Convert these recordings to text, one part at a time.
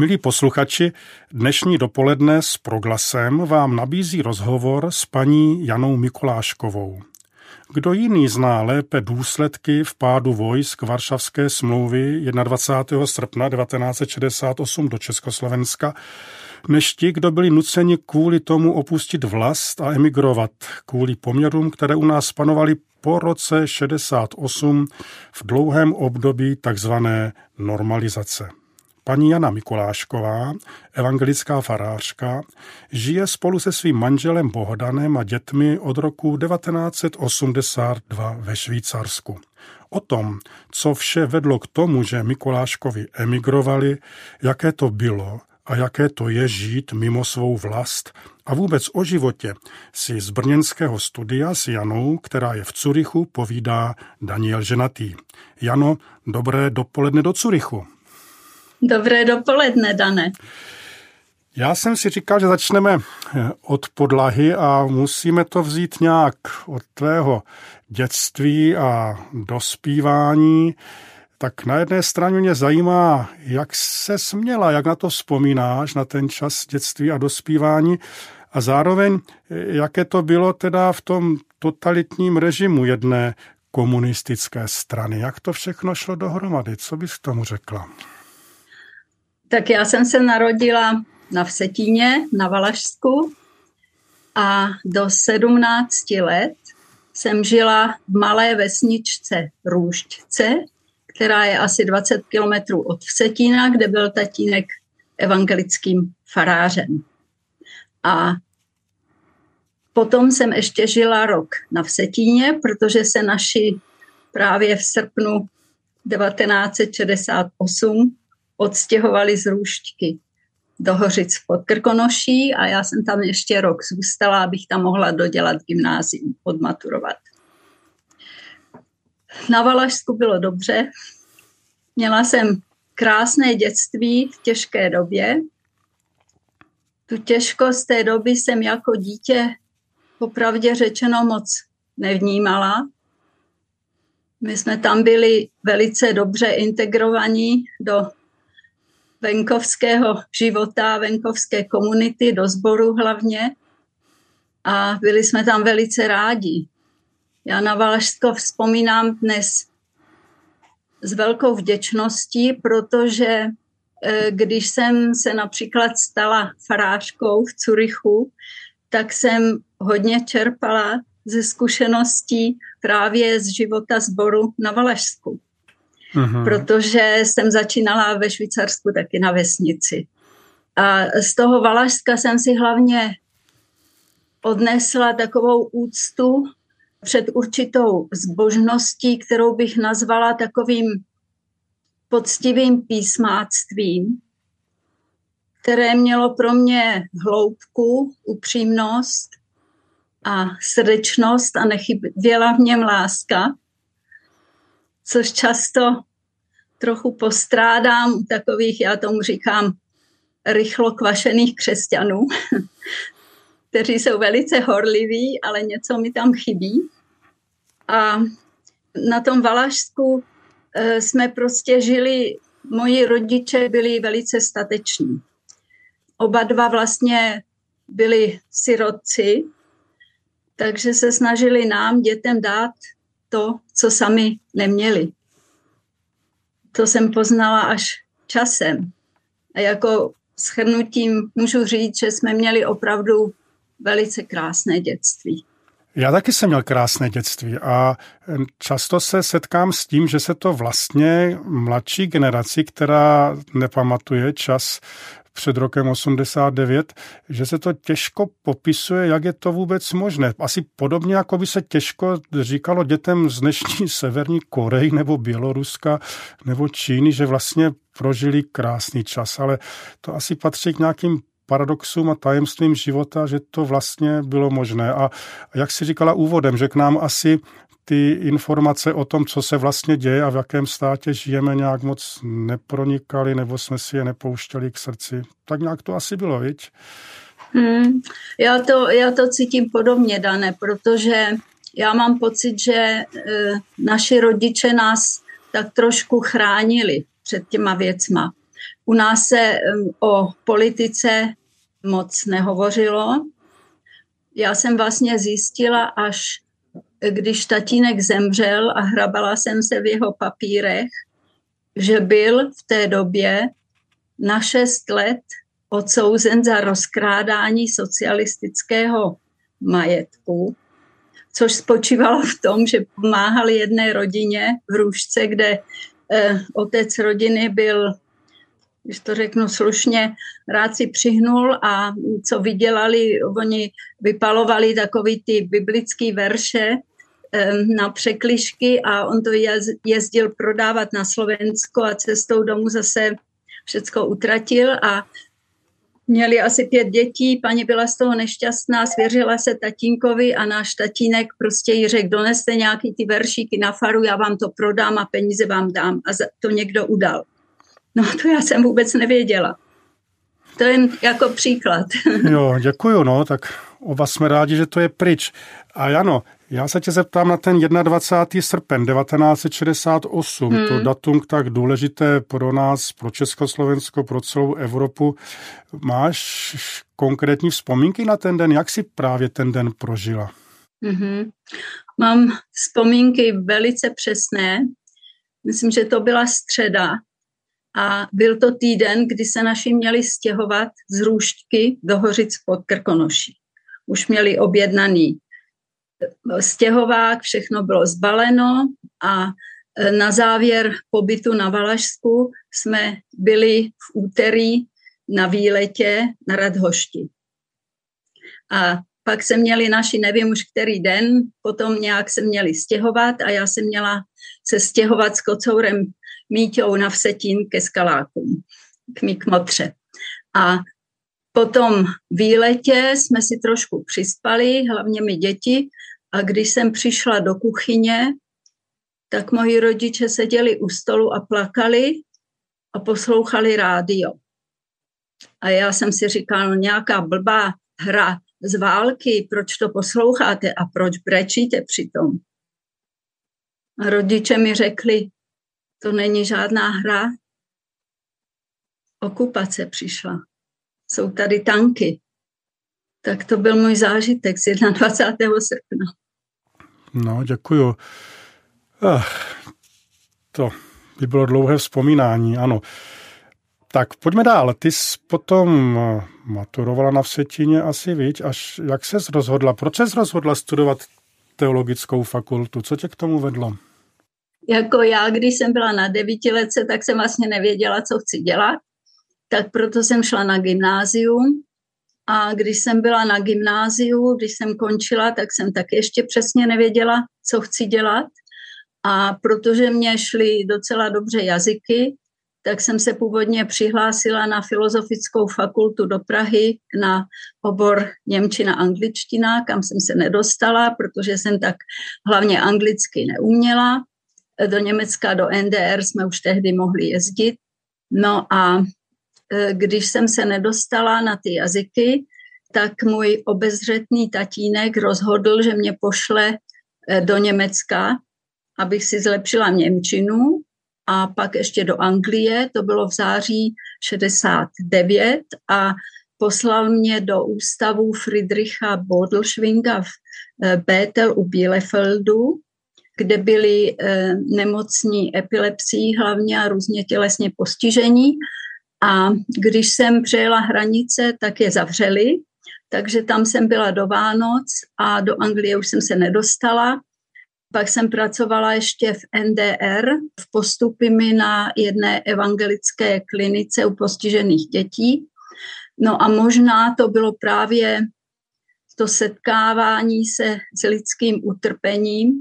Milí posluchači, dnešní dopoledne s proglasem vám nabízí rozhovor s paní Janou Mikuláškovou. Kdo jiný zná lépe důsledky vpádu vojsk Varšavské smlouvy 21. srpna 1968 do Československa, než ti, kdo byli nuceni kvůli tomu opustit vlast a emigrovat, kvůli poměrům, které u nás panovaly po roce 68 v dlouhém období takzvané normalizace. Paní Jana Mikulášková, evangelická farářka, žije spolu se svým manželem Bohdanem a dětmi od roku 1982 ve Švýcarsku. O tom, co vše vedlo k tomu, že Mikuláškovi emigrovali, jaké to bylo a jaké to je žít mimo svou vlast a vůbec o životě si z brněnského studia s Janou, která je v Curychu, povídá Daniel Ženatý. Jano, dobré dopoledne do Curychu. Dobré dopoledne, Dane. Já jsem si říkal, že začneme eh, od podlahy a musíme to vzít nějak od tvého dětství a dospívání. Tak na jedné straně mě zajímá, jak se směla, jak na to vzpomínáš, na ten čas dětství a dospívání a zároveň, eh, jaké to bylo teda v tom totalitním režimu jedné komunistické strany. Jak to všechno šlo dohromady? Co bys k tomu řekla? Tak já jsem se narodila na Vsetíně, na Valašsku a do 17 let jsem žila v malé vesničce Růžďce, která je asi 20 kilometrů od Vsetína, kde byl tatínek evangelickým farářem. A potom jsem ještě žila rok na Vsetíně, protože se naši právě v srpnu 1968 odstěhovali z Růžďky do Hořic pod Krkonoší a já jsem tam ještě rok zůstala, abych tam mohla dodělat gymnázium, odmaturovat. Na Valašsku bylo dobře. Měla jsem krásné dětství v těžké době. Tu těžkost té doby jsem jako dítě popravdě řečeno moc nevnímala. My jsme tam byli velice dobře integrovaní do venkovského života, venkovské komunity, do sboru hlavně. A byli jsme tam velice rádi. Já na Valašsko vzpomínám dnes s velkou vděčností, protože eh, když jsem se například stala farářkou v Curychu, tak jsem hodně čerpala ze zkušeností právě z života sboru na Valašsku mm-hmm. protože jsem začínala ve Švýcarsku taky na vesnici. A z toho Valašska jsem si hlavně odnesla takovou úctu před určitou zbožností, kterou bych nazvala takovým poctivým písmáctvím, které mělo pro mě hloubku, upřímnost a srdečnost a nechyběla v něm láska což často trochu postrádám u takových, já tomu říkám, rychlo kvašených křesťanů, kteří jsou velice horliví, ale něco mi tam chybí. A na tom Valašsku eh, jsme prostě žili, moji rodiče byli velice stateční. Oba dva vlastně byli sirotci, takže se snažili nám, dětem, dát to, co sami neměli. To jsem poznala až časem. A jako schrnutím můžu říct, že jsme měli opravdu velice krásné dětství. Já taky jsem měl krásné dětství a často se setkám s tím, že se to vlastně mladší generaci, která nepamatuje čas před rokem 89, že se to těžko popisuje, jak je to vůbec možné. Asi podobně, jako by se těžko říkalo dětem z dnešní Severní Koreji nebo Běloruska nebo Číny, že vlastně prožili krásný čas, ale to asi patří k nějakým paradoxům a tajemstvím života, že to vlastně bylo možné. A jak si říkala úvodem, že k nám asi ty informace o tom, co se vlastně děje a v jakém státě žijeme, nějak moc nepronikaly nebo jsme si je nepouštěli k srdci. Tak nějak to asi bylo, viď? Hmm, já, to, já to cítím podobně, Dane, protože já mám pocit, že e, naši rodiče nás tak trošku chránili před těma věcma. U nás se o politice moc nehovořilo. Já jsem vlastně zjistila, až když tatínek zemřel a hrabala jsem se v jeho papírech, že byl v té době na šest let odsouzen za rozkrádání socialistického majetku, což spočívalo v tom, že pomáhal jedné rodině v Růžce, kde eh, otec rodiny byl, když to řeknu slušně, rád si přihnul a co vydělali, oni vypalovali takový ty biblické verše na překlišky a on to jezdil prodávat na Slovensko a cestou domů zase všecko utratil a Měli asi pět dětí, paní byla z toho nešťastná, svěřila se tatínkovi a náš tatínek prostě jí řekl, doneste nějaký ty veršíky na faru, já vám to prodám a peníze vám dám. A to někdo udal. No to já jsem vůbec nevěděla. To je jako příklad. Jo, děkuju, no, tak oba jsme rádi, že to je pryč. A Jano, já se tě zeptám na ten 21. srpen 1968, hmm. to datum tak důležité pro nás, pro Československo, pro celou Evropu. Máš konkrétní vzpomínky na ten den? Jak si právě ten den prožila? Mm-hmm. Mám vzpomínky velice přesné. Myslím, že to byla středa a byl to týden, kdy se naši měli stěhovat z Růštky do Hořic pod Krkonoší. Už měli objednaný stěhovák, všechno bylo zbaleno a e, na závěr pobytu na Valašsku jsme byli v úterý na výletě na Radhošti. A pak se měli naši, nevím už který den, potom nějak se měli stěhovat a já jsem měla se stěhovat s kocourem Míťou na Vsetín ke skalákům, k mý kmotře. A potom výletě jsme si trošku přispali, hlavně mi děti, a když jsem přišla do kuchyně, tak moji rodiče seděli u stolu a plakali a poslouchali rádio. A já jsem si říkala, no nějaká blbá hra z války, proč to posloucháte a proč brečíte přitom? A rodiče mi řekli, to není žádná hra, okupace přišla. Jsou tady tanky. Tak to byl můj zážitek z 21. srpna. No, děkuju. Ach, to by bylo dlouhé vzpomínání, ano. Tak pojďme dál. Ty jsi potom eh, maturovala na Vsetíně asi, víc, až jak ses rozhodla? Proč ses rozhodla studovat teologickou fakultu? Co tě k tomu vedlo? Jako já, když jsem byla na devítiletce, tak jsem vlastně nevěděla, co chci dělat. Tak proto jsem šla na gymnázium a když jsem byla na gymnáziu, když jsem končila, tak jsem taky ještě přesně nevěděla, co chci dělat. A protože mě šly docela dobře jazyky, tak jsem se původně přihlásila na Filozofickou fakultu do Prahy na obor Němčina angličtina, kam jsem se nedostala, protože jsem tak hlavně anglicky neuměla. Do Německa, do NDR jsme už tehdy mohli jezdit. No a když jsem se nedostala na ty jazyky, tak můj obezřetný tatínek rozhodl, že mě pošle eh, do Německa, abych si zlepšila Němčinu a pak ještě do Anglie, to bylo v září 69 a poslal mě do ústavu Friedricha Bodelschwinga v eh, Bétel u Bielefeldu, kde byli nemocní epilepsií hlavně a různě tělesně postižení a když jsem přejela hranice, tak je zavřeli, takže tam jsem byla do Vánoc a do Anglie už jsem se nedostala. Pak jsem pracovala ještě v NDR v postupy mi na jedné evangelické klinice u postižených dětí. No a možná to bylo právě to setkávání se s lidským utrpením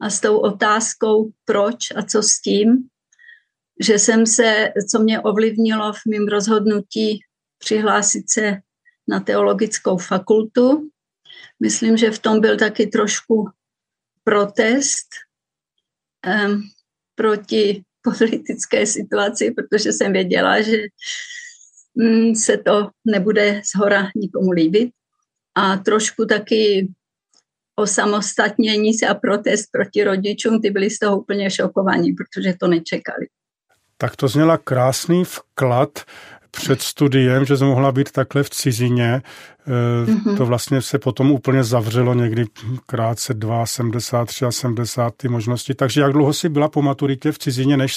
a s tou otázkou proč a co s tím, že jsem se, co mě ovlivnilo v mém rozhodnutí přihlásit se na teologickou fakultu. Myslím, že v tom byl taky trošku protest um, proti politické situaci, protože jsem věděla, že um, se to nebude zhora nikomu líbit. A trošku taky osamostatnění se a protest proti rodičům, ty byli z toho úplně šokovaní, protože to nečekali. Tak to zněla krásný vklad před studiem, že jsem mohla být takhle v cizině. Mm-hmm. To vlastně se potom úplně zavřelo někdy krátce 2, 73 a 70 ty možnosti. Takže jak dlouho jsi byla po maturitě v cizině, než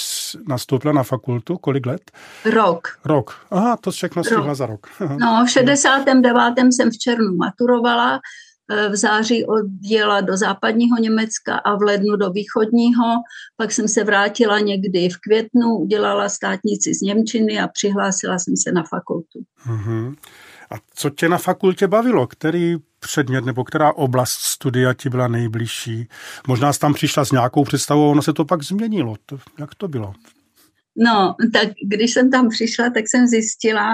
nastoupila na fakultu? Kolik let? Rok. Rok. Aha, to všechno stihla za rok. No, v 69. jsem v červnu maturovala v září odjela do západního Německa a v lednu do východního. Pak jsem se vrátila někdy v květnu, udělala státnici z Němčiny a přihlásila jsem se na fakultu. Uh-huh. A co tě na fakultě bavilo? Který předmět nebo která oblast studia ti byla nejbližší? Možná jsi tam přišla s nějakou představou, ono se to pak změnilo. To, jak to bylo? No, tak když jsem tam přišla, tak jsem zjistila,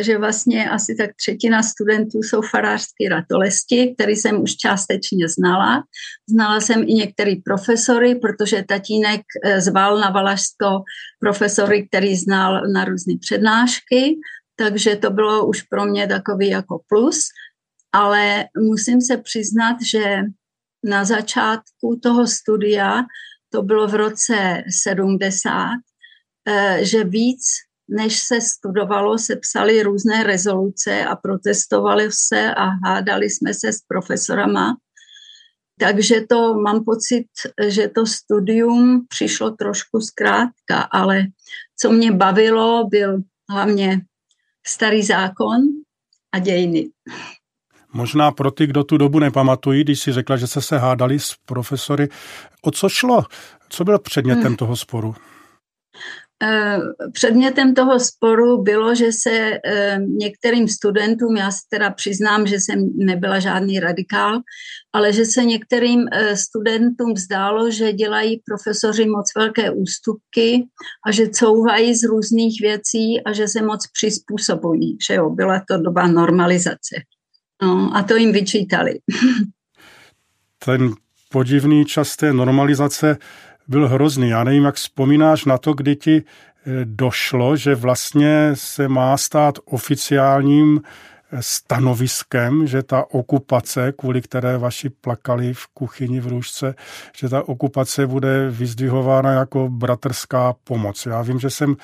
že vlastně asi tak třetina studentů jsou farářský ratolesti, který jsem už částečně znala. Znala jsem i některý profesory, protože tatínek eh, zval na Valašsko profesory, který znal na různé přednášky, takže to bylo už pro mě takový jako plus. Ale musím se přiznat, že na začátku toho studia, to bylo v roce 70, eh, že víc než se studovalo, se psaly různé rezoluce a protestovali se a hádali jsme se s profesorama. Takže to mám pocit, že to studium přišlo trošku zkrátka, ale co mě bavilo, byl hlavně starý zákon a dějiny. Možná pro ty, kdo tu dobu nepamatují, když si řekla, že se se hádali s profesory, o co šlo? Co byl předmětem hmm. toho sporu? Eh, předmětem toho sporu bylo, že se eh, některým studentům, já se teda přiznám, že jsem nebyla žádný radikál, ale že se některým eh, studentům zdálo, že dělají profesoři moc velké ústupky a že couvají z různých věcí a že se moc přizpůsobují. Že jo, byla to doba normalizace. No, a to jim vyčítali. Ten podivný čas té normalizace byl hrozný. Já nevím, jak vzpomínáš na to, kdy ti eh, došlo, že vlastně se má stát oficiálním eh, stanoviskem, že ta okupace, kvůli které vaši plakali v kuchyni v Růžce, že ta okupace bude vyzdvihována jako bratrská pomoc. Já vím, že jsem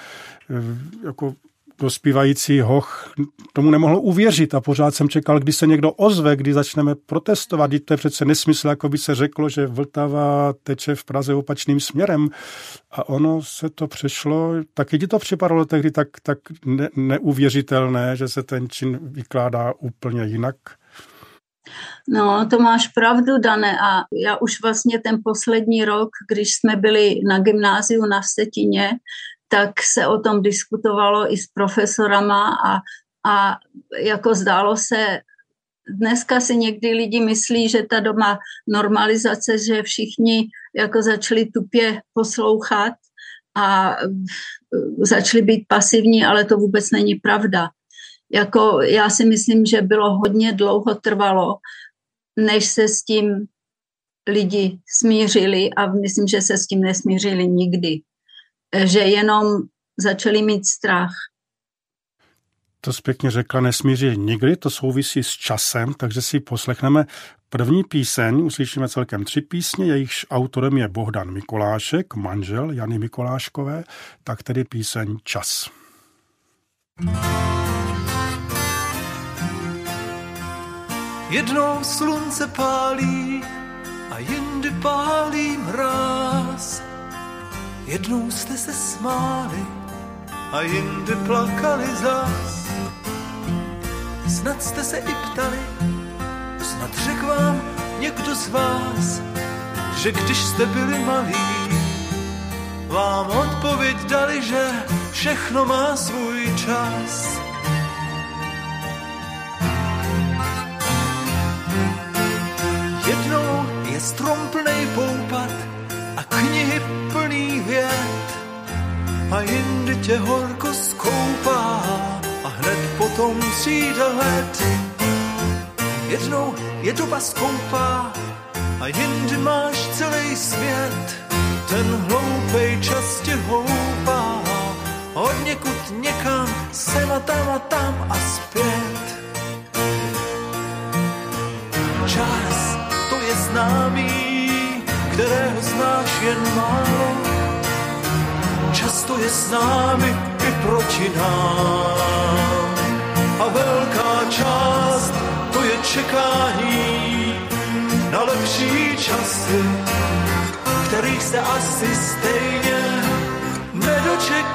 eh, jako dospívající hoch tomu nemohl uvěřit a pořád jsem čekal, kdy se někdo ozve, kdy začneme protestovat. to je přece nesmysl, jako by se řeklo, že Vltava teče v Praze opačným směrem. A ono se to přešlo, taky ti to připadalo tehdy tak, tak ne, neuvěřitelné, že se ten čin vykládá úplně jinak. No, to máš pravdu, Dane. A já už vlastně ten poslední rok, když jsme byli na gymnáziu na Vsetině, tak se o tom diskutovalo i s profesorama a, a jako zdálo se, dneska si někdy lidi myslí, že ta doma normalizace, že všichni jako začali tupě poslouchat a začali být pasivní, ale to vůbec není pravda. Jako já si myslím, že bylo hodně dlouho trvalo, než se s tím lidi smířili a myslím, že se s tím nesmířili nikdy že jenom začali mít strach. To zpěkně řekla, nesmíří nikdy, to souvisí s časem, takže si poslechneme první píseň, uslyšíme celkem tři písně, jejichž autorem je Bohdan Mikolášek, manžel Jany Mikoláškové, tak tedy píseň Čas. Jednou slunce pálí a jindy pálí mráz Jednou jste se smáli a jindy plakali zas. Snad jste se i ptali, snad řek vám někdo z vás, že když jste byli malí, vám odpověď dali, že všechno má svůj čas. Jednou je strom plnej poupat a knihy plný věd a jindy tě horko skoupá a hned potom přijde led. Jednou je doba skoupá a jindy máš celý svět. Ten hloupej čas tě houpá od někud někam, sem a tam a tam a zpět. Čas, to je známý, kterého znáš jen málo. Často je s námi i proti nám. A velká část to je čekání na lepší časy, kterých se asi stejně nedočekáš.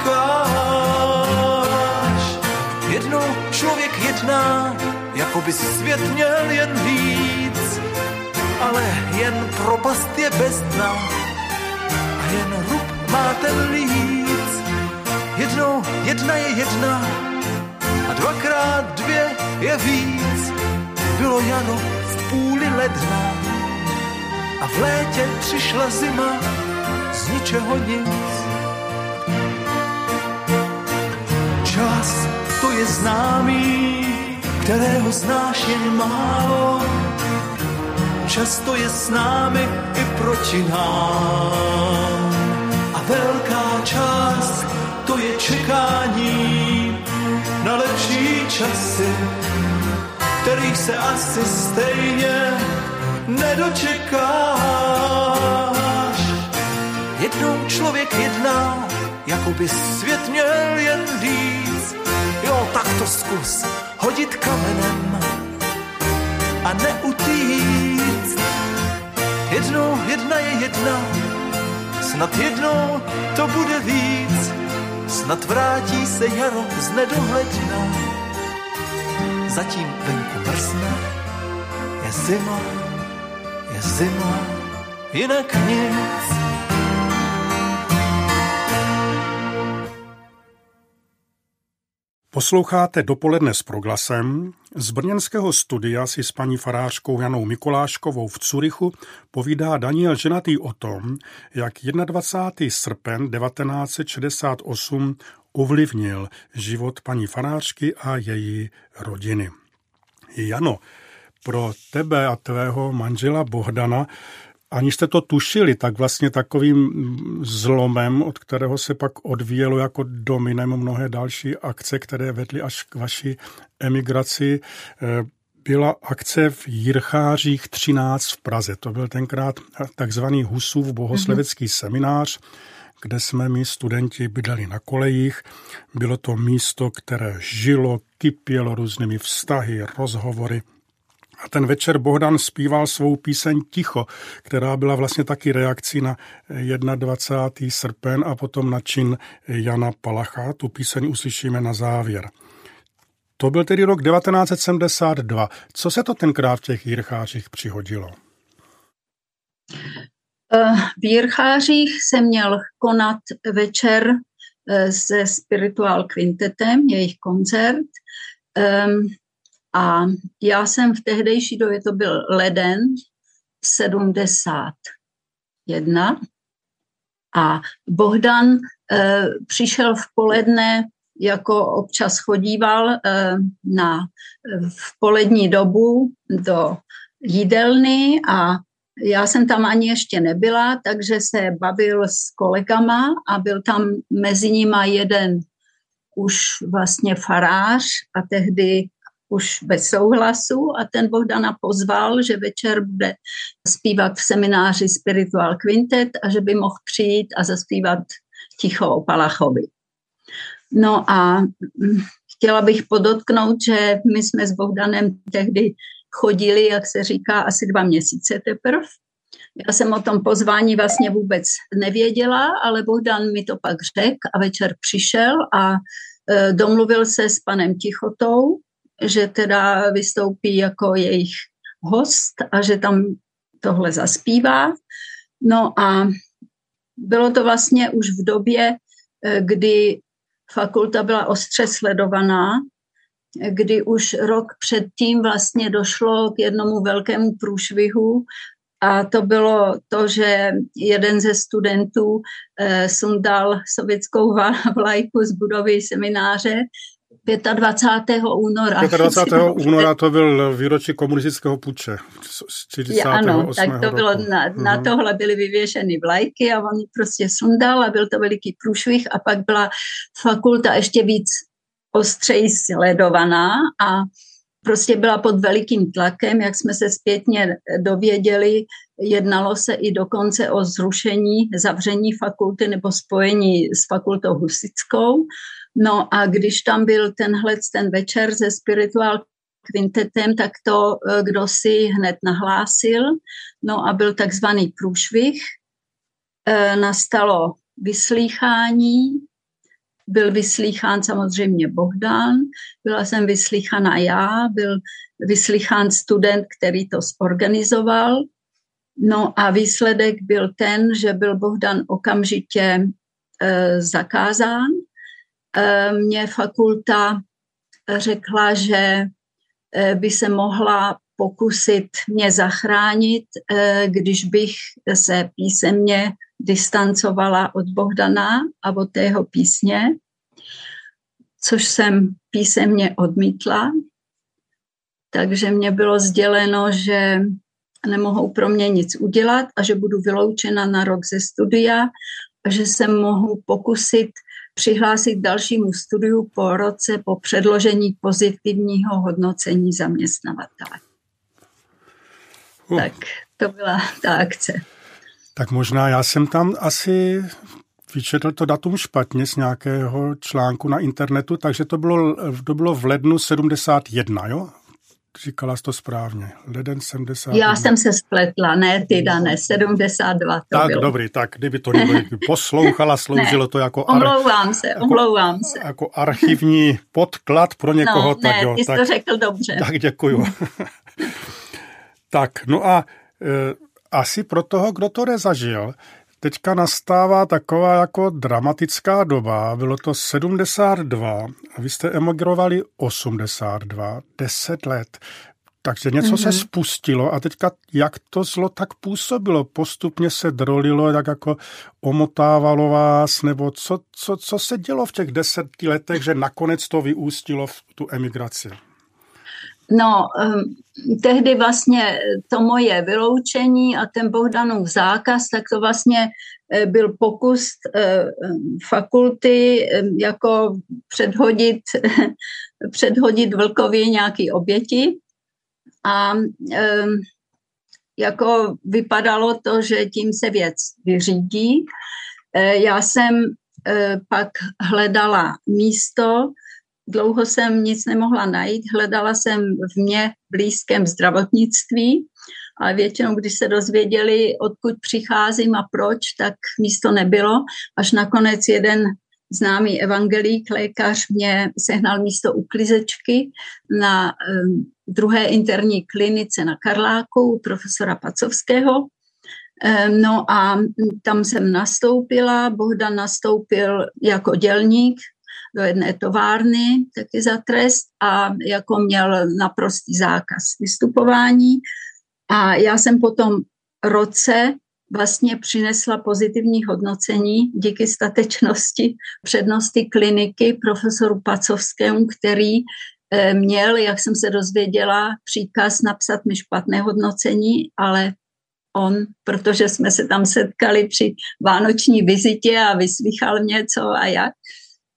Jednou člověk jedná, jako by svět měl jen víc, ale jen propast je bezdna a jen rub má ten líc. Jednou jedna je jedna a dvakrát dvě je víc. Bylo jaro v půli ledna a v létě přišla zima z ničeho nic. Čas to je známý, kterého znáš jen málo. Často je s námi i proti nám. Velká část to je čekání na lepší časy, kterých se asi stejně nedočekáš. Jednou člověk jedná, jako by svět měl jen víc. Jo, tak to zkus hodit kamenem a neutíct. Jednou jedna je jedna, snad jednou to bude víc. Snad vrátí se jaro z nedohledna. Zatím venku mrzne, je zima, je zima, jinak nic. Posloucháte dopoledne s proglasem. Z brněnského studia si s paní farářkou Janou Mikoláškovou v Curychu povídá Daniel Ženatý o tom, jak 21. srpen 1968 ovlivnil život paní farářky a její rodiny. Jano, pro tebe a tvého manžela Bohdana aniž jste to tušili, tak vlastně takovým zlomem, od kterého se pak odvíjelo jako dominem mnohé další akce, které vedly až k vaší emigraci, eh, byla akce v Jirchářích 13 v Praze. To byl tenkrát takzvaný Husův bohoslovecký mm-hmm. seminář, kde jsme my studenti bydleli na kolejích. Bylo to místo, které žilo, kypělo různými vztahy, rozhovory, a ten večer Bohdan zpíval svou píseň Ticho, která byla vlastně taky reakcí na 21. srpen a potom na čin Jana Palacha. Tu píseň uslyšíme na závěr. To byl tedy rok 1972. Co se to tenkrát v těch Jirchářích přihodilo? Eh, v Jirchářích se měl konat večer eh, se Spiritual Quintetem, jejich koncert. A já jsem v tehdejší době, to byl leden 71 a Bohdan e, přišel v poledne, jako občas chodíval e, na, v polední dobu do jídelny a já jsem tam ani ještě nebyla, takže se bavil s kolegama a byl tam mezi nimi jeden už vlastně farář a tehdy už bez souhlasu a ten Bohdana pozval, že večer bude zpívat v semináři Spiritual Quintet a že by mohl přijít a zaspívat ticho o Palachovi. No a chtěla bych podotknout, že my jsme s Bohdanem tehdy chodili, jak se říká, asi dva měsíce teprve. Já jsem o tom pozvání vlastně vůbec nevěděla, ale Bohdan mi to pak řekl a večer přišel a e, domluvil se s panem Tichotou, že teda vystoupí jako jejich host a že tam tohle zaspívá. No a bylo to vlastně už v době, eh, kdy fakulta byla ostře sledovaná, kdy už rok předtím vlastně došlo k jednomu velkému průšvihu a to bylo to, že jeden ze studentů eh, sundal sovětskou vlajku z budovy semináře 25. února. 25. února to byl výročí komunistického puče. 48. Ano, tak to bylo, na, na mhm. tohle byly vyvěšeny vlajky a on prostě sundal a byl to veliký průšvih a pak byla fakulta ještě víc ostřeji sledovaná a prostě byla pod velikým tlakem, jak jsme se zpětně dověděli, jednalo se i dokonce o zrušení, zavření fakulty nebo spojení s fakultou husickou. No a když tam byl tenhle ten večer ze Spiritual kvintetem, tak to eh, kdo si hned nahlásil. No a byl takzvaný průšvih. E, nastalo vyslýchání, byl vyslýchán samozřejmě Bohdan, byla jsem vyslýchána já, byl vyslýchán student, který to zorganizoval. No a výsledek byl ten, že byl Bohdan okamžitě e, zakázán. E, mě fakulta řekla, že e, by se mohla pokusit mě zachránit, když bych se písemně distancovala od Bohdana a od tého písně, což jsem písemně odmítla. Takže mě bylo sděleno, že nemohou pro mě nic udělat a že budu vyloučena na rok ze studia a že se mohu pokusit přihlásit k dalšímu studiu po roce po předložení pozitivního hodnocení zaměstnavatele. Uh. Tak to byla ta akce. Tak možná já jsem tam asi vyčetl to datum špatně z nějakého článku na internetu, takže to bylo, to bylo v lednu 71, jo? Říkala jsi to správně. Leden 70. Já jsem se spletla, ne ty dané, 72 to Tak, bylo. dobrý, tak kdyby to někdo poslouchala, sloužilo to jako... Omlouvám se, jako, omlouvám se. Jako archivní podklad pro někoho. No, tak ne, jo, ty jsi tak, to řekl dobře. Tak děkuju. tak, no a e, asi pro toho, kdo to nezažil, teďka nastává taková jako dramatická doba. Bylo to 72 a vy jste emigrovali 82, 10 let. Takže něco mm-hmm. se mhm. spustilo a teďka jak to zlo tak působilo? Postupně se drolilo, tak jako omotávalo vás, nebo co, co, co se dělo v těch deseti letech, že nakonec to vyústilo v tu emigraci? No, um, tehdy vlastně to moje vyloučení a ten Bohdanův zákaz, tak to vlastně eh, byl pokus uh, fakulty um, jako předhodit, předhodit Vlkově nějaký oběti a um, jako vypadalo to, že tím se věc vyřídí. Já jsem pak hledala místo, Dlouho jsem nic nemohla najít, hledala jsem v mě blízkém zdravotnictví, ale většinou, když se dozvěděli, odkud přicházím a proč, tak místo nebylo. Až nakonec jeden známý evangelík, lékař, mě sehnal místo uklizečky na um, druhé interní klinice na Karláku u profesora Pacovského. Um, no a tam jsem nastoupila, Bohdan nastoupil jako dělník, do jedné továrny taky za trest a jako měl naprostý zákaz vystupování. A já jsem po tom roce vlastně přinesla pozitivní hodnocení díky statečnosti přednosti kliniky profesoru Pacovskému, který eh, měl, jak jsem se dozvěděla, příkaz napsat mi špatné hodnocení, ale on, protože jsme se tam setkali při vánoční vizitě a vyslychal mě co a jak,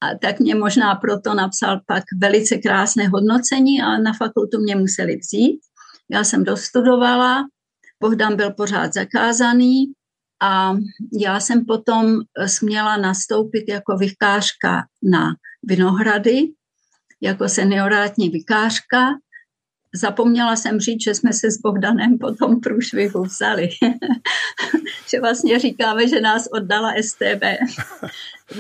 a tak mě možná proto napsal pak velice krásné hodnocení, ale na fakultu mě museli vzít. Já jsem dostudovala, Bohdan byl pořád zakázaný a já jsem potom směla nastoupit jako vykářka na Vinohrady, jako seniorátní vykářka Zapomněla jsem říct, že jsme se s Bohdanem po tom průšvihu vzali. že vlastně říkáme, že nás oddala STB.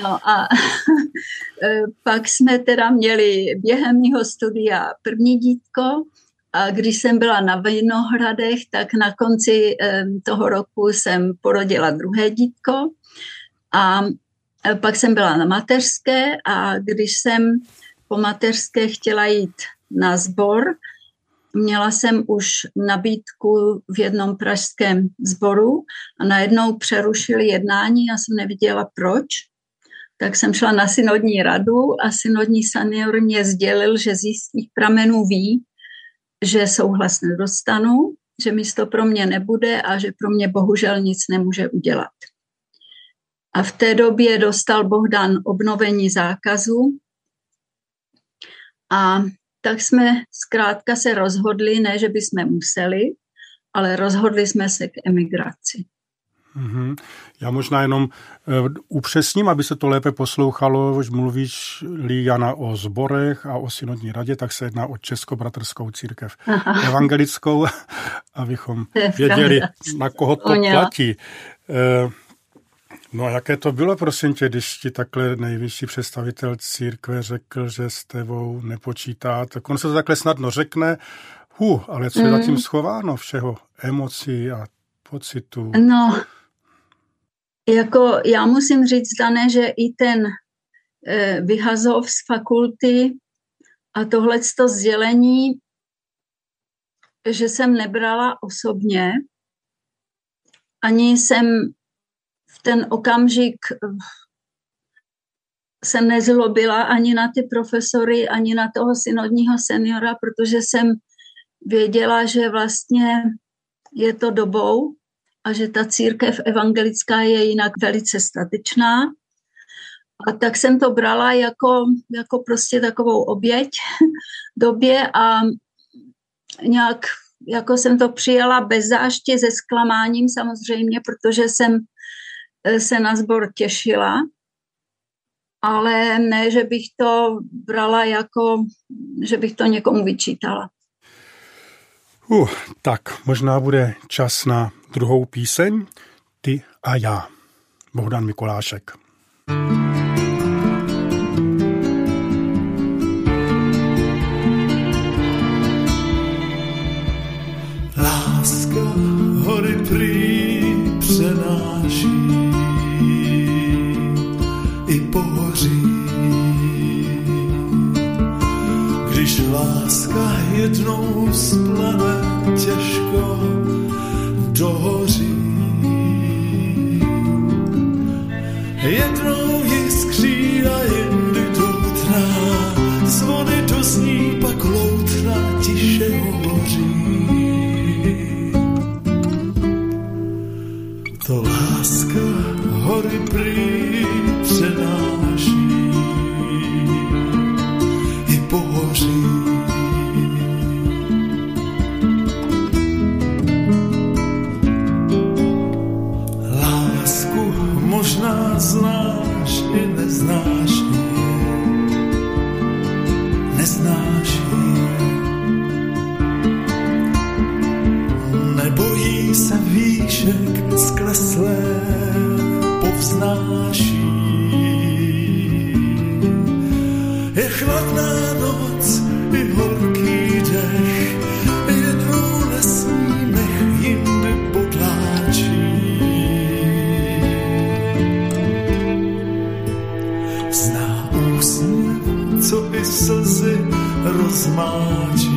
no a e, pak jsme teda měli během mého studia první dítko a když jsem byla na Vinohradech, tak na konci e, toho roku jsem porodila druhé dítko a e, pak jsem byla na mateřské a když jsem po mateřské chtěla jít na sbor, Měla jsem už nabídku v jednom pražském sboru a najednou přerušili jednání, já jsem neviděla proč. Tak jsem šla na synodní radu a synodní senior mě sdělil, že z jistých pramenů ví, že souhlas nedostanu, že místo pro mě nebude a že pro mě bohužel nic nemůže udělat. A v té době dostal Bohdan obnovení zákazu a tak jsme zkrátka se rozhodli, ne, že bychom museli, ale rozhodli jsme se k emigraci. Mm-hmm. Já možná jenom uh, upřesním, aby se to lépe poslouchalo, už mluvíš Jana o zborech a o synodní radě, tak se jedná o Českobratrskou církev Aha. evangelickou, abychom věděli, na koho to platí. Uh, no a jaké to bylo, prosím tě, když ti takhle nejvyšší představitel církve řekl, že s tebou nepočítá, tak on se to takhle snadno řekne, hu, ale co je mm. zatím schováno všeho, emocí a pocitů? No, jako já musím říct, Dané, že i ten e, vyhazov z fakulty a tohle sdělení, že jsem nebrala osobně, ani jsem ten okamžik jsem nezlobila ani na ty profesory, ani na toho synodního seniora, protože jsem věděla, že vlastně je to dobou, a že ta církev evangelická je jinak velice statečná. A tak jsem to brala jako, jako prostě takovou oběť době a nějak jako jsem to přijala bez záště, se zklamáním samozřejmě, protože jsem eh, se na sbor těšila, ale ne, že bych to brala jako, že bych to někomu vyčítala. Uh, tak možná bude čas na druhou píseň Ty a já. Bohdan Mikolášek. Láska jednou splane těžko, dohoří. Jednou jiskří a jindy doutná, zvony dozní, pak loutna tiše hovoří. To láska hory prý Nebojí se výšek skleslé, povznáší. Je chladná noc i horký dech, jednou nesmí nech jindy slzy rozmáčí.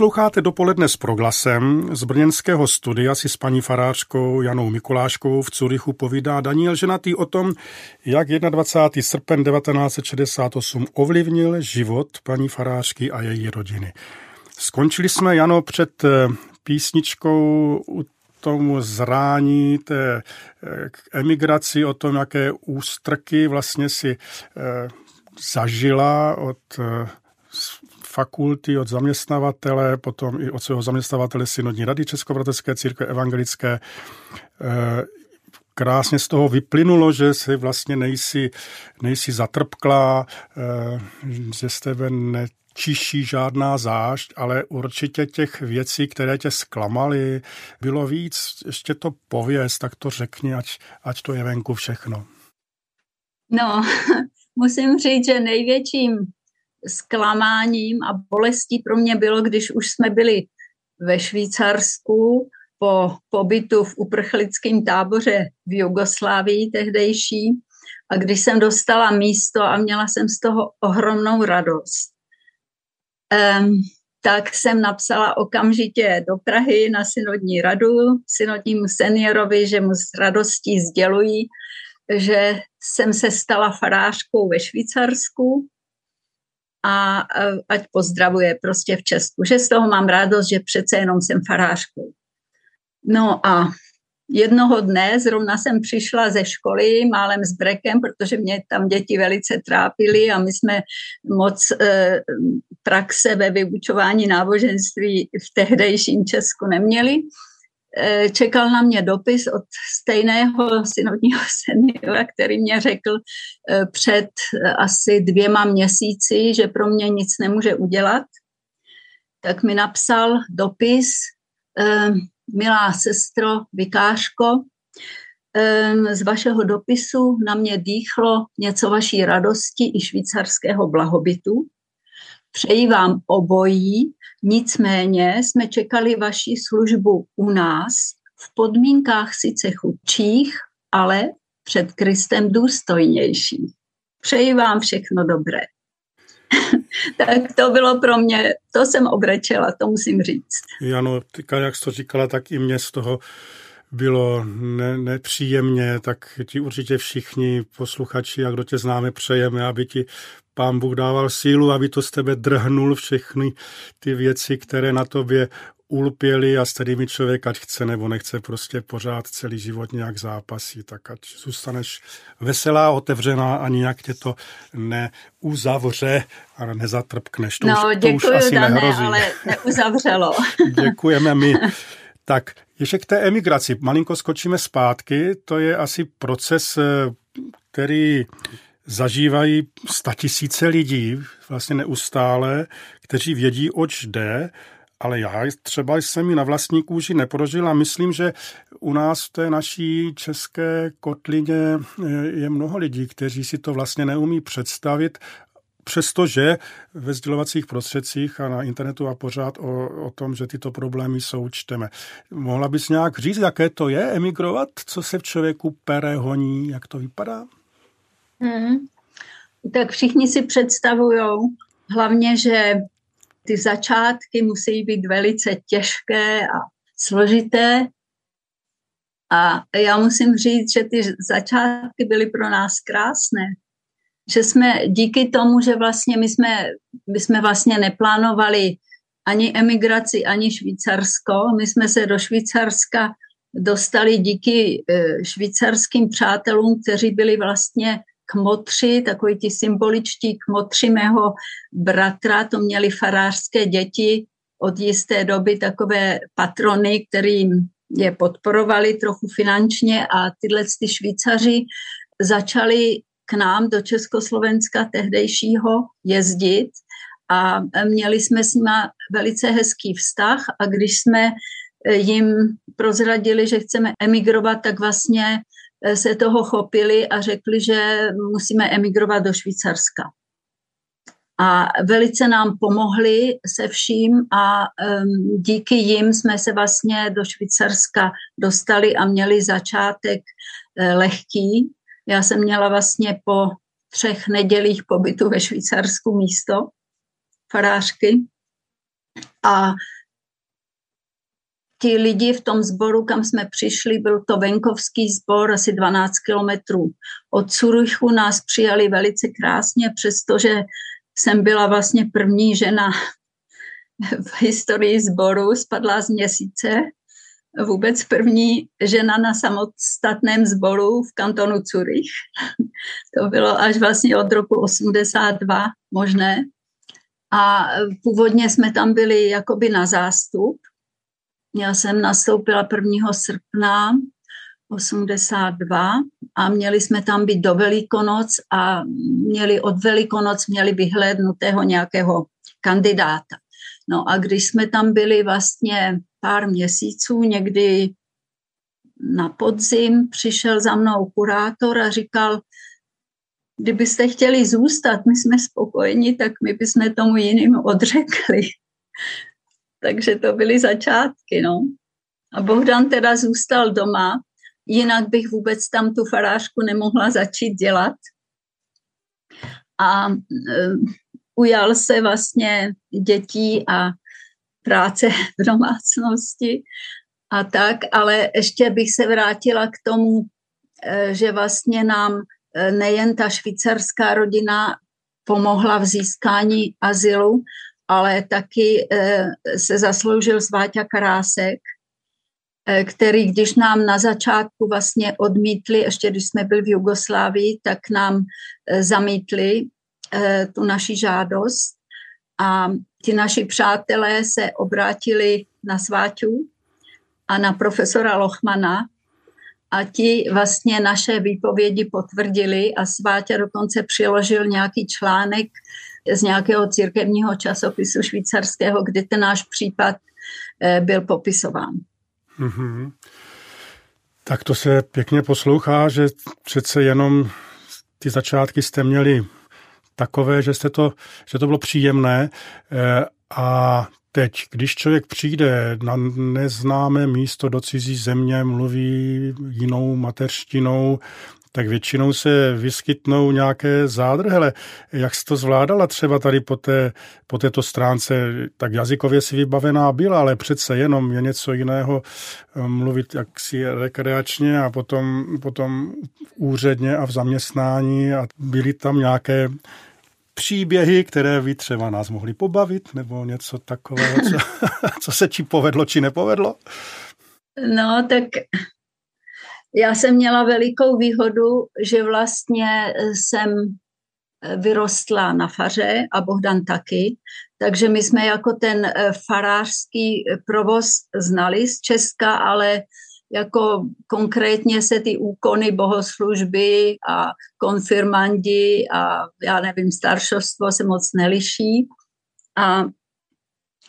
Posloucháte dopoledne s proglasem. Z brněnského studia si s paní farářkou Janou Mikuláškou v Curychu povídá Daniel Ženatý o tom, jak 21. srpen 1968 ovlivnil život paní farářky a její rodiny. Skončili jsme, Jano, před eh, písničkou u tomu zrání, té eh, emigraci, o tom, jaké ústrky vlastně si eh, zažila od fakulty, od zaměstnavatele, potom i od svého zaměstnavatele Synodní rady Českobratecké církve evangelické. Eh, krásně z toho vyplynulo, že si vlastně nejsi, nejsi zatrpklá, eh, že z tebe nečiší žádná zášť, ale určitě těch věcí, které tě zklamaly, bylo víc. Ještě to pověz, tak to řekni, ať, ať to je venku všechno. No, musím říct, že největším zklamáním a bolestí pro mě bylo, když už jsme byli ve Švýcarsku po pobytu v uprchlickém táboře v Jugoslávii tehdejší. A když jsem dostala místo a měla jsem z toho ohromnou radost, um, tak jsem napsala okamžitě do Prahy na synodní radu, synodnímu seniorovi, že mu s radostí sdělují, že jsem se stala farářkou ve Švýcarsku a ať pozdravuje prostě v Česku, že z toho mám radost, že přece jenom jsem farářkou. No a jednoho dne zrovna jsem přišla ze školy málem s brekem, protože mě tam děti velice trápily a my jsme moc e, praxe ve vyučování náboženství v tehdejším Česku neměli. Eh, čekal na mě dopis od stejného synodního seniora, který mě řekl eh, před eh, asi dvěma měsíci, že pro mě nic nemůže udělat. Tak mi napsal dopis, milá sestro, vikářko, z vašeho dopisu na mě dýchlo něco vaší radosti i švýcarského blahobytu. Přeji vám obojí, nicméně jsme čekali vaši službu u nás v podmínkách sice chudších, ale před Kristem důstojnějších. Přeji vám všechno dobré. tak to bylo pro mě, to jsem obrečela, to musím říct. Jano, jak jsi to říkala, tak i mě z toho bylo ne, nepříjemně, tak ti určitě všichni posluchači, jak kdo tě známe, přejeme, aby ti pán Bůh dával sílu, aby to z tebe drhnul všechny ty věci, které na tobě ulpěli a s kterými člověk, ať chce nebo nechce, prostě pořád celý život nějak zápasí, tak ať zůstaneš veselá, otevřená a nějak tě to neuzavře a nezatrpkneš. To no, už, děkuji, to už asi Dané, nehrozí. ale neuzavřelo. Děkujeme my. Tak ještě k té emigraci. Malinko skočíme zpátky. To je asi proces, eh, který zažívají statisíce lidí vlastně neustále, kteří vědí, oč jde, ale já třeba jsem ji na vlastní kůži neprožil a myslím, že u nás v té naší české kotlině eh, je mnoho lidí, kteří si to vlastně neumí představit přestože ve sdělovacích prostředcích a na internetu a pořád o, o tom, že tyto problémy jsou, čteme. Mohla bys nějak říct, jaké to je emigrovat? Co se v člověku pere, honí, jak to vypadá? Hmm. Tak všichni si představují hlavně, že ty začátky musí být velice těžké a složité. A já musím říct, že ty začátky byly pro nás krásné že jsme díky tomu, že vlastně my jsme, my jsme vlastně neplánovali ani emigraci, ani Švýcarsko. My jsme se do Švýcarska dostali díky e, švýcarským přátelům, kteří byli vlastně kmotři, takový ti symboličtí kmotři mého bratra, to měli farářské děti od jisté doby takové patrony, kterým je podporovali trochu finančně a tyhle ty Švýcaři začali k nám do Československa tehdejšího jezdit a měli jsme s nimi velice hezký vztah a když jsme jim prozradili, že chceme emigrovat, tak vlastně se toho chopili a řekli, že musíme emigrovat do Švýcarska a velice nám pomohli se vším a um, díky jim jsme se vlastně do Švýcarska dostali a měli začátek uh, lehký. Já jsem měla vlastně po třech nedělích pobytu ve Švýcarsku místo farářky a ti lidi v tom sboru, kam jsme přišli, byl to venkovský sbor, asi 12 kilometrů od Curychu, nás přijali velice krásně, přestože jsem byla vlastně první žena v historii sboru, spadla z měsíce, vůbec první žena na samostatném sboru v kantonu Zurich. To bylo až vlastně od roku 82 možné. A původně jsme tam byli jakoby na zástup. Já jsem nastoupila 1. srpna 82 a měli jsme tam být do Velikonoc a měli od Velikonoc měli vyhlédnutého nějakého kandidáta. No a když jsme tam byli vlastně pár měsíců, někdy na podzim, přišel za mnou kurátor a říkal, kdybyste chtěli zůstat, my jsme spokojeni, tak my bychom tomu jiným odřekli. Takže to byly začátky, no. A Bohdan teda zůstal doma jinak bych vůbec tam tu farářku nemohla začít dělat. A uh, ujal se vlastně dětí a práce v domácnosti a tak, ale ještě bych se vrátila k tomu, e, že vlastně nám e, nejen ta švýcarská rodina pomohla v získání azylu, ale taky se zasloužil Sváťa Karásek, Eh, který, když nám na začátku vlastně odmítli, ještě když jsme byli v Jugoslávii, tak nám eh, zamítli eh, tu naši žádost. A ti naši přátelé se obrátili na Sváťu a na profesora Lochmana a ti vlastně naše výpovědi potvrdili a Sváťa dokonce přiložil nějaký článek z nějakého církevního časopisu švýcarského, kde ten náš případ byl popisován. Mm-hmm. Tak to se pěkně poslouchá, že přece jenom ty začátky jste měli takové, že, jste to, že to bylo příjemné eh, a teď, když člověk přijde na neznámé místo do cizí země, mluví jinou mateřštinou, tak většinou se vyskytnou nějaké zádrhele. Jak jsi to zvládala třeba tady po, té, po této stránce? Tak jazykově si vybavená byla, ale přece jenom je něco jiného eh, mluvit jaksi rekreačně a potom, potom úředně a v zaměstnání a byly tam nějaké příběhy, které by třeba nás mohly pobavit, nebo něco takového, co, co se či povedlo, či nepovedlo? No, tak já jsem měla velikou výhodu, že vlastně eh, jsem eh, vyrostla na faře a Bohdan taky, takže my jsme jako ten eh, farářský provoz znali z Česka, ale jako konkrétně se ty úkony bohoslužby a konfirmandi a já nevím, staršovstvo se moc neliší. A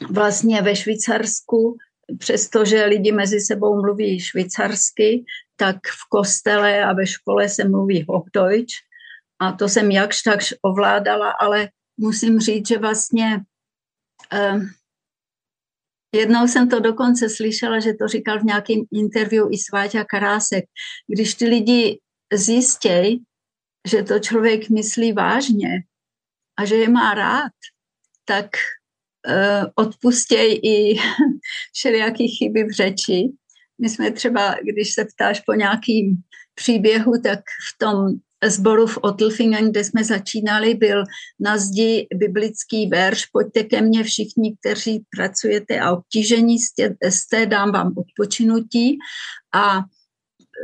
vlastně ve Švýcarsku, přestože lidi mezi sebou mluví švýcarsky, tak v kostele a ve škole se mluví Hochdeutsch a to jsem jakž takž ovládala, ale musím říct, že vlastně eh, jednou jsem to dokonce slyšela, že to říkal v nějakém interview i Sváťa Karásek, když ty lidi zjistějí, že to člověk myslí vážně a že je má rád, tak uh, odpustěj i všelijaký chyby v řeči my jsme třeba, když se ptáš po nějakým příběhu, tak v tom sboru v Otlfingen, kde jsme začínali, byl na zdi biblický verš Pojďte ke mně všichni, kteří pracujete a obtížení jste, dám vám odpočinutí. A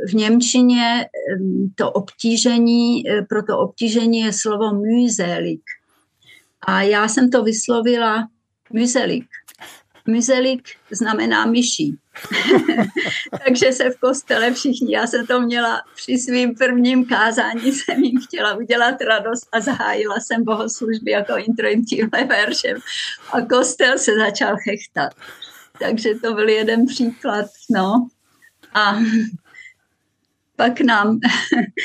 v Němčině to obtížení, pro to obtížení je slovo mühselig. A já jsem to vyslovila mühselig. Myzelik znamená myší. Takže se v kostele všichni, já jsem to měla při svým prvním kázání, jsem jim chtěla udělat radost a zahájila jsem bohoslužby jako introintivné veršem a kostel se začal chechtat. Takže to byl jeden příklad. No. A pak nám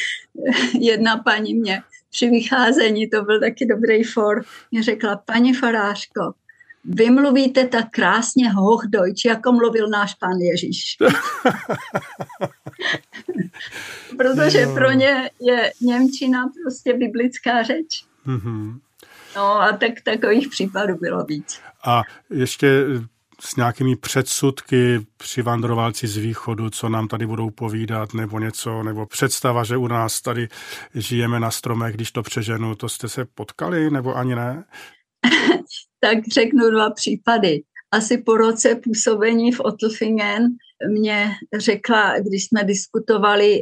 jedna paní mě při vycházení, to byl taky dobrý for, mě řekla, paní farářko, vy mluvíte tak krásně hochdojč, jako mluvil náš pán Ježíš. Protože jo. pro ně je Němčina prostě biblická řeč. Mm-hmm. No a tak takových případů bylo víc. A ještě s nějakými předsudky přivandrovalci z východu, co nám tady budou povídat, nebo něco, nebo představa, že u nás tady žijeme na stromech, když to přeženu, to jste se potkali, nebo ani ne? tak řeknu dva případy. Asi po roce působení v Otlfingen mě řekla, když jsme diskutovali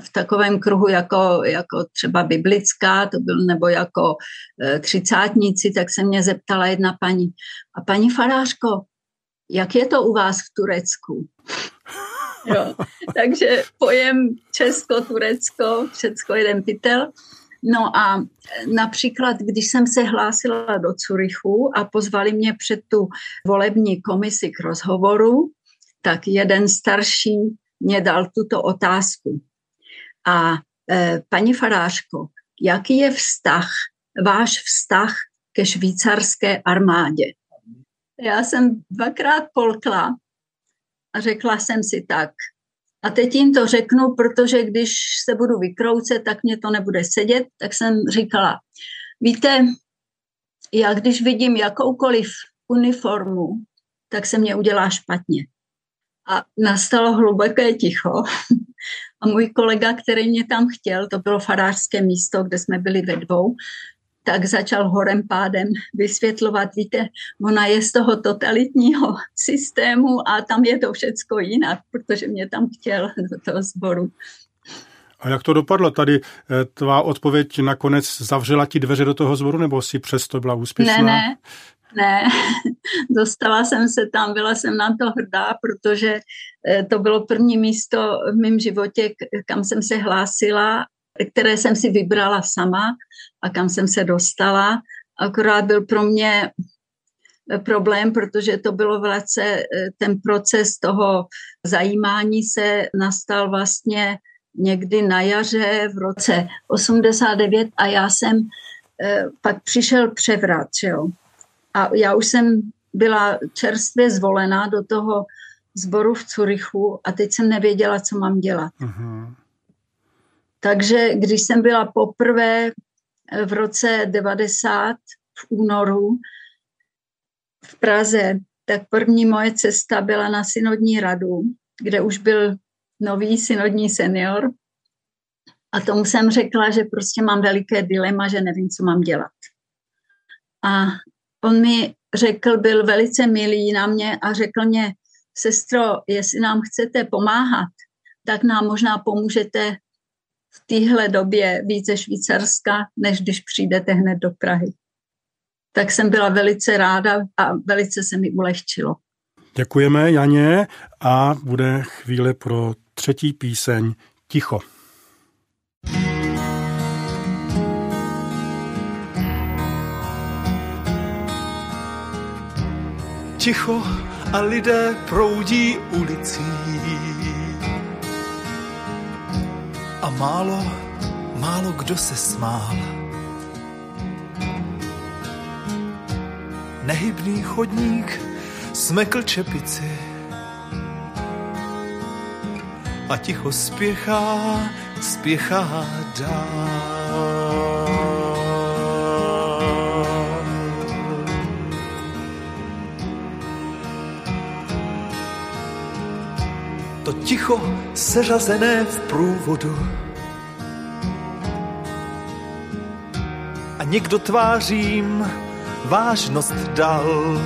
v takovém kruhu jako, jako třeba biblická, to byl, nebo jako e, třicátníci, tak se mě zeptala jedna paní, a paní farářko, jak je to u vás v Turecku? jo, takže pojem Česko-Turecko, všecko jeden pytel. No a například, když jsem se hlásila do Curychu a pozvali mě před tu volební komisi k rozhovoru, tak jeden starší mě dal tuto otázku. A e, paní farářko, jaký je vztah, váš vztah ke švýcarské armádě? Já jsem dvakrát polkla a řekla jsem si tak, a teď jim to řeknu, protože když se budu vykroucet, tak mě to nebude sedět, tak jsem říkala, víte, já když vidím jakoukoliv uniformu, tak se mě udělá špatně. A nastalo hluboké ticho. A můj kolega, který mě tam chtěl, to bylo farářské místo, kde jsme byli ve dvou, tak začal horem pádem vysvětlovat, víte, ona je z toho totalitního systému a tam je to všecko jinak, protože mě tam chtěl do toho sboru. A jak to dopadlo? Tady eh, tvá odpověď nakonec zavřela ti dveře do toho zboru, nebo si přesto byla úspěšná? Ne, ne, ne. Dostala jsem se tam, byla jsem na to hrdá, protože eh, to bylo první místo v mém životě, kam jsem se hlásila které jsem si vybrala sama a kam jsem se dostala. Akorát byl pro mě problém, protože to bylo vlastně ten proces toho zajímání se nastal vlastně někdy na jaře v roce 89 a já jsem eh, pak přišel převrat, jo. A já už jsem byla čerstvě zvolená do toho sboru v Curychu a teď jsem nevěděla, co mám dělat. Uh-huh. Takže když jsem byla poprvé v roce 90 v únoru v Praze, tak první moje cesta byla na synodní radu, kde už byl nový synodní senior. A tomu jsem řekla, že prostě mám veliké dilema, že nevím, co mám dělat. A on mi řekl, byl velice milý na mě a řekl mě, sestro, jestli nám chcete pomáhat, tak nám možná pomůžete v téhle době více Švýcarska, než když přijdete hned do Prahy. Tak jsem byla velice ráda a velice se mi ulehčilo. Děkujeme, Janě, a bude chvíle pro třetí píseň Ticho. Ticho a lidé proudí ulicí a málo, málo kdo se smál. Nehybný chodník smekl čepici a ticho spěchá, spěchá dál. To ticho seřazené v průvodu. A někdo tvářím vážnost dal,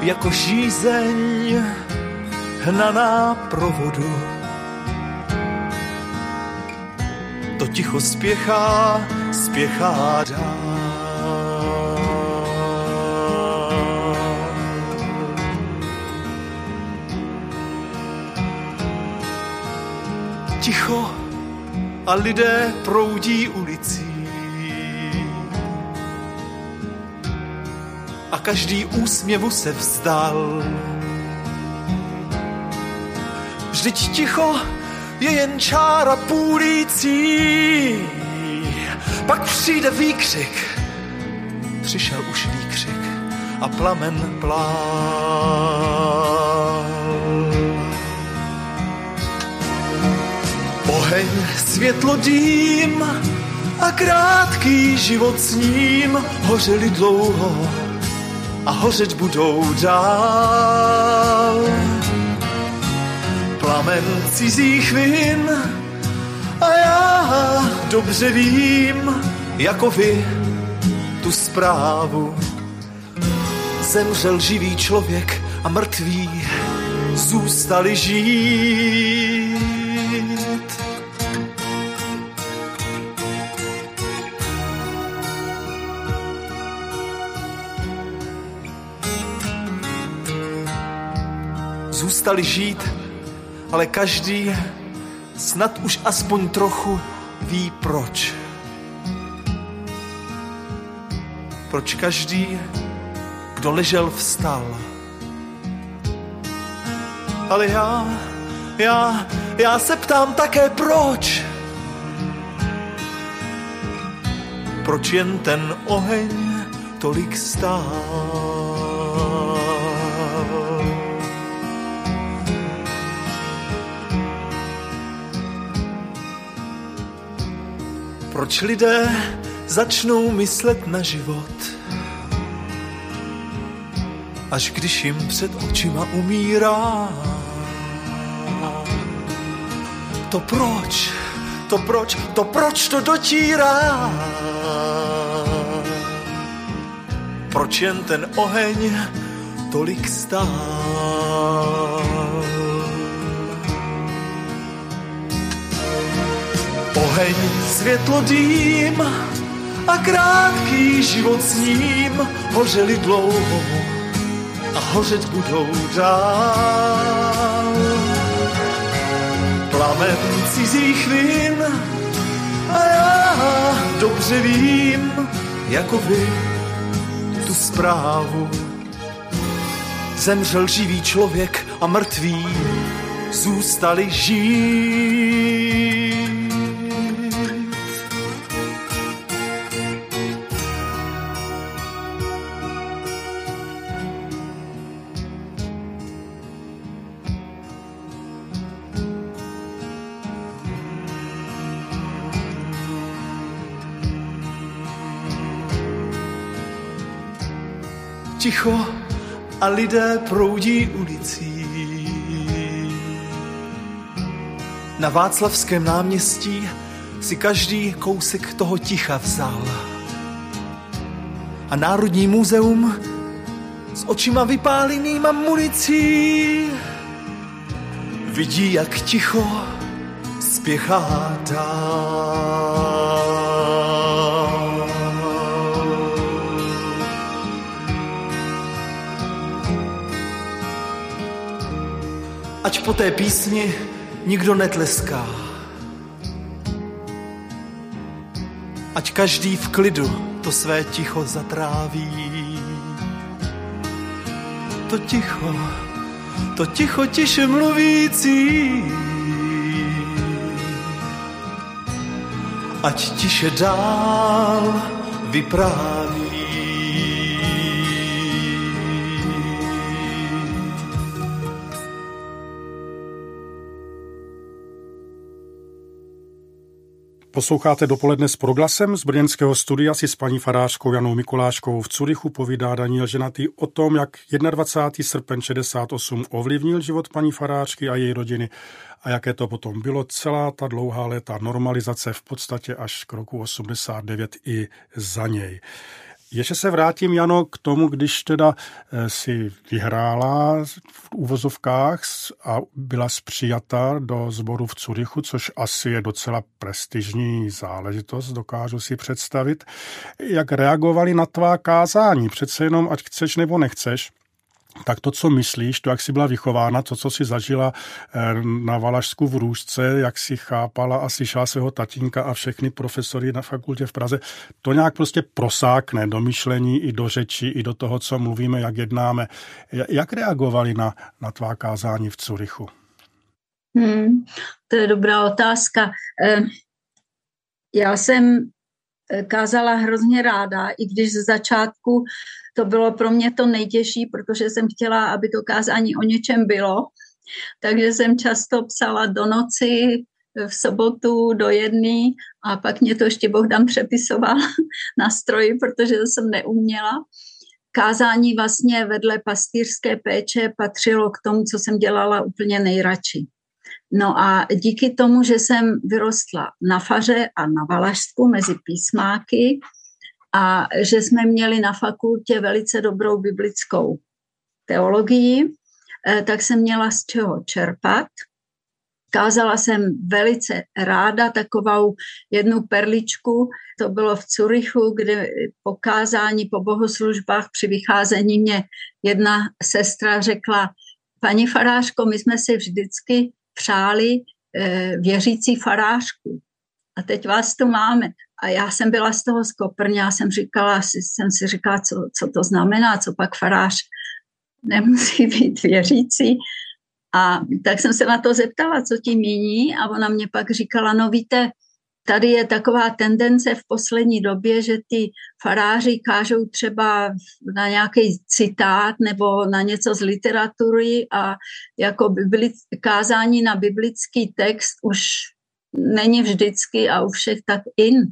jako žízeň hnaná provodu. To ticho spěchá, spěchá dál. Ticho a lidé proudí ulicí. A každý úsměvu se vzdal. Vždyť ticho je jen čára půlící. Pak přijde výkřik, přišel už výkřik a plamen plál. Oheň, světlo, dým a krátký život s ním hořeli dlouho a hořet budou dál. Plamen cizích vin a já dobře vím, jako vy, tu zprávu. Zemřel živý člověk a mrtví zůstali žít. Zůstali žít, ale každý snad už aspoň trochu ví proč. Proč každý, kdo ležel, vstal. Ale já, já, já se ptám také proč. Proč jen ten oheň tolik stál? Proč lidé začnou myslet na život, až když jim před očima umírá. To proč, to proč, to proč to dotírá? Proč jen ten oheň tolik stál? Oheň, světlo, dým a krátký život s ním hořeli dlouho a hořet budou dál. Plamen cizích vin a já dobře vím, jako vy, tu zprávu. Zemřel živý člověk a mrtví zůstali žít. Ticho a lidé proudí ulicí. Na Václavském náměstí si každý kousek toho ticha vzal. A Národní muzeum s očima vypálenýma municí vidí, jak ticho spěchá dál. Ať po té písni nikdo netleská. Ať každý v klidu to své ticho zatráví. To ticho, to ticho tiše mluvící. Ať tiše dál vypráví. Posloucháte dopoledne s proglasem z brněnského studia si s paní farářkou Janou Mikuláškovou v Curychu povídá Daniel Ženatý o tom, jak 21. srpen 68 ovlivnil život paní farářky a její rodiny a jaké to potom bylo celá ta dlouhá léta normalizace v podstatě až k roku 89 i za něj. Ještě se vrátím, Jano, k tomu, když teda eh, si vyhrála v úvozovkách a byla zpřijata do sboru v Curychu, což asi je docela prestižní záležitost, dokážu si představit. Jak reagovali na tvá kázání? Přece jenom, ať chceš nebo nechceš, tak to, co myslíš, to, jak jsi byla vychována, to, co jsi zažila eh, na Valašsku v Růžce, jak si chápala a slyšela svého tatínka a všechny profesory na fakultě v Praze, to nějak prostě prosákne do myšlení i do řeči, i do toho, co mluvíme, jak jednáme. Jak reagovali na, na tvá kázání v Curychu? Hmm, to je dobrá otázka. Eh, já jsem kázala hrozně ráda, i když z začátku to bylo pro mě to nejtěžší, protože jsem chtěla, aby to kázání o něčem bylo. Takže jsem často psala do noci, v sobotu do jedny a pak mě to ještě Bohdan přepisoval na stroji, protože jsem neuměla. Kázání vlastně vedle pastýřské péče patřilo k tomu, co jsem dělala úplně nejradši. No a díky tomu, že jsem vyrostla na faře a na Valašsku mezi písmáky a že jsme měli na fakultě velice dobrou biblickou teologii, eh, tak jsem měla z čeho čerpat. Kázala jsem velice ráda takovou jednu perličku, to bylo v Curychu, kde po kázání, po bohoslužbách při vycházení mě jedna sestra řekla, paní farářko, my jsme si vždycky přáli eh, věřící farářku. A teď vás tu máme. A já jsem byla z toho skoprně, já jsem říkala, jsem si říkala, co, co to znamená, co pak farář nemusí být věřící. A tak jsem se na to zeptala, co tím míní a ona mě pak říkala, no víte, tady je taková tendence v poslední době, že ty faráři kážou třeba na nějaký citát nebo na něco z literatury a jako biblic, kázání na biblický text už není vždycky a u všech tak in.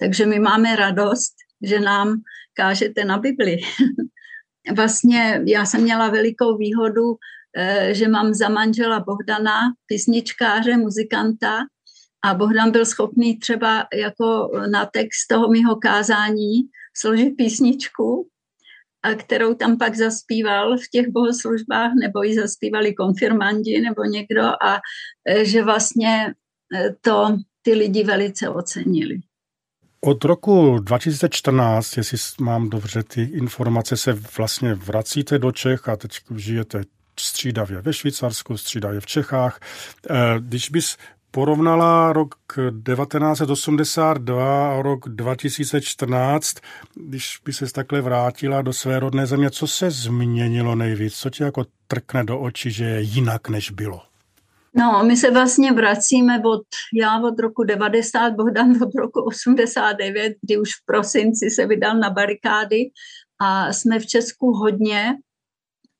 Takže my máme radost, že nám kážete na Bibli. vlastně já jsem měla velikou výhodu, eh, že mám za manžela Bohdana, písničkáře, muzikanta, a Bohdan byl schopný třeba jako na text toho mého kázání složit písničku, a kterou tam pak zaspíval v těch bohoslužbách, nebo ji zaspívali konfirmandi nebo někdo a e, že vlastně e, to ty lidi velice ocenili. Od roku 2014, jestli mám dobře ty informace, se vlastně vracíte do Čech a teď žijete střídavě ve Švýcarsku, střídavě v Čechách. E, když bys porovnala rok 1982 a rok 2014, když by se takhle vrátila do své rodné země, co se změnilo nejvíc? Co ti jako trkne do očí, že je jinak, než bylo? No, my se vlastně vracíme od, já od roku 90, Bohdan od roku 89, kdy už v prosinci se vydal na barikády a jsme v Česku hodně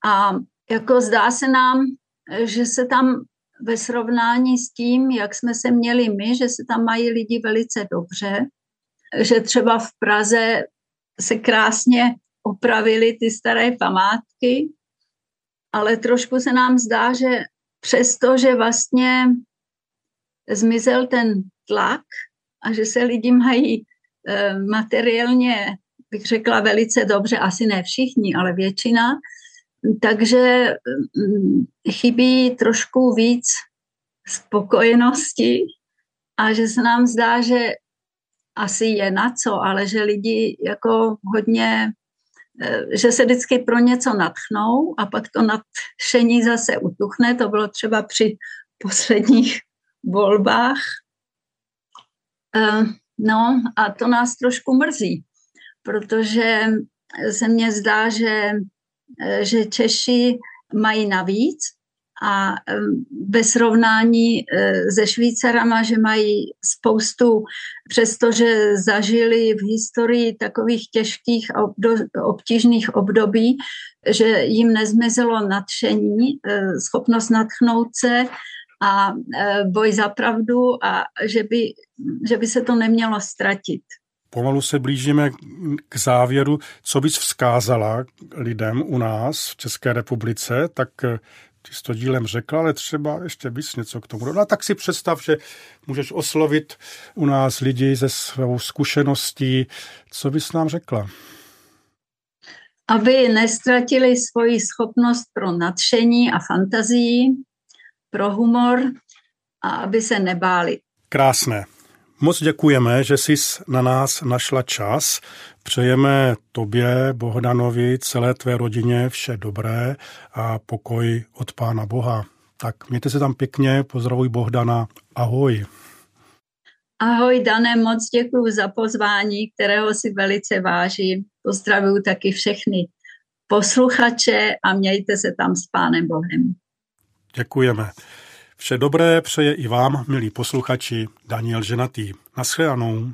a jako zdá se nám, že se tam ve srovnání s tím, jak jsme se měli my, že se tam mají lidi velice dobře, že třeba v Praze se krásně opravili ty staré památky, ale trošku se nám zdá, že přesto, že vlastně zmizel ten tlak a že se lidi mají eh, materiálně, bych řekla, velice dobře, asi ne všichni, ale většina, takže mm, chybí trošku víc spokojenosti a že se nám zdá, že asi je na co, ale že lidi jako hodně, eh, že se vždycky pro něco natchnou a pak to nadšení zase utuchne. To bylo třeba při posledních volbách. Eh, no a to nás trošku mrzí, protože se mně zdá, že že Češi mají navíc a ve srovnání eh, se Švýcarama, že mají spoustu, přestože zažili v historii takových těžkých a obtížných období, že jim nezmizelo nadšení, eh, schopnost natchnout se a boj za pravdu a že by, že by se to nemělo ztratit. Pomalu se blížíme k závěru. Co bys vzkázala lidem u nás v České republice, tak eh, ty jsi to dílem řekla, ale třeba ještě bys něco k tomu dodala. Tak si představ, že můžeš oslovit u nás lidi ze svou zkušeností. Co bys nám řekla? Aby nestratili svoji schopnost pro nadšení a fantazii, pro humor a aby se nebáli. Krásné. Moc děkujeme, že jsi na nás našla čas. Přejeme tobě, Bohdanovi, celé tvé rodině vše dobré a pokoj od Pána Boha. Tak mějte se tam pěkně, pozdravuj Bohdana, ahoj. Ahoj Dané, moc děkuji za pozvání, kterého si velice vážím. Pozdravuju taky všechny posluchače a mějte se tam s Pánem Bohem. Děkujeme. Vše dobré přeje i vám, milí posluchači, Daniel Ženatý. Naschledanou.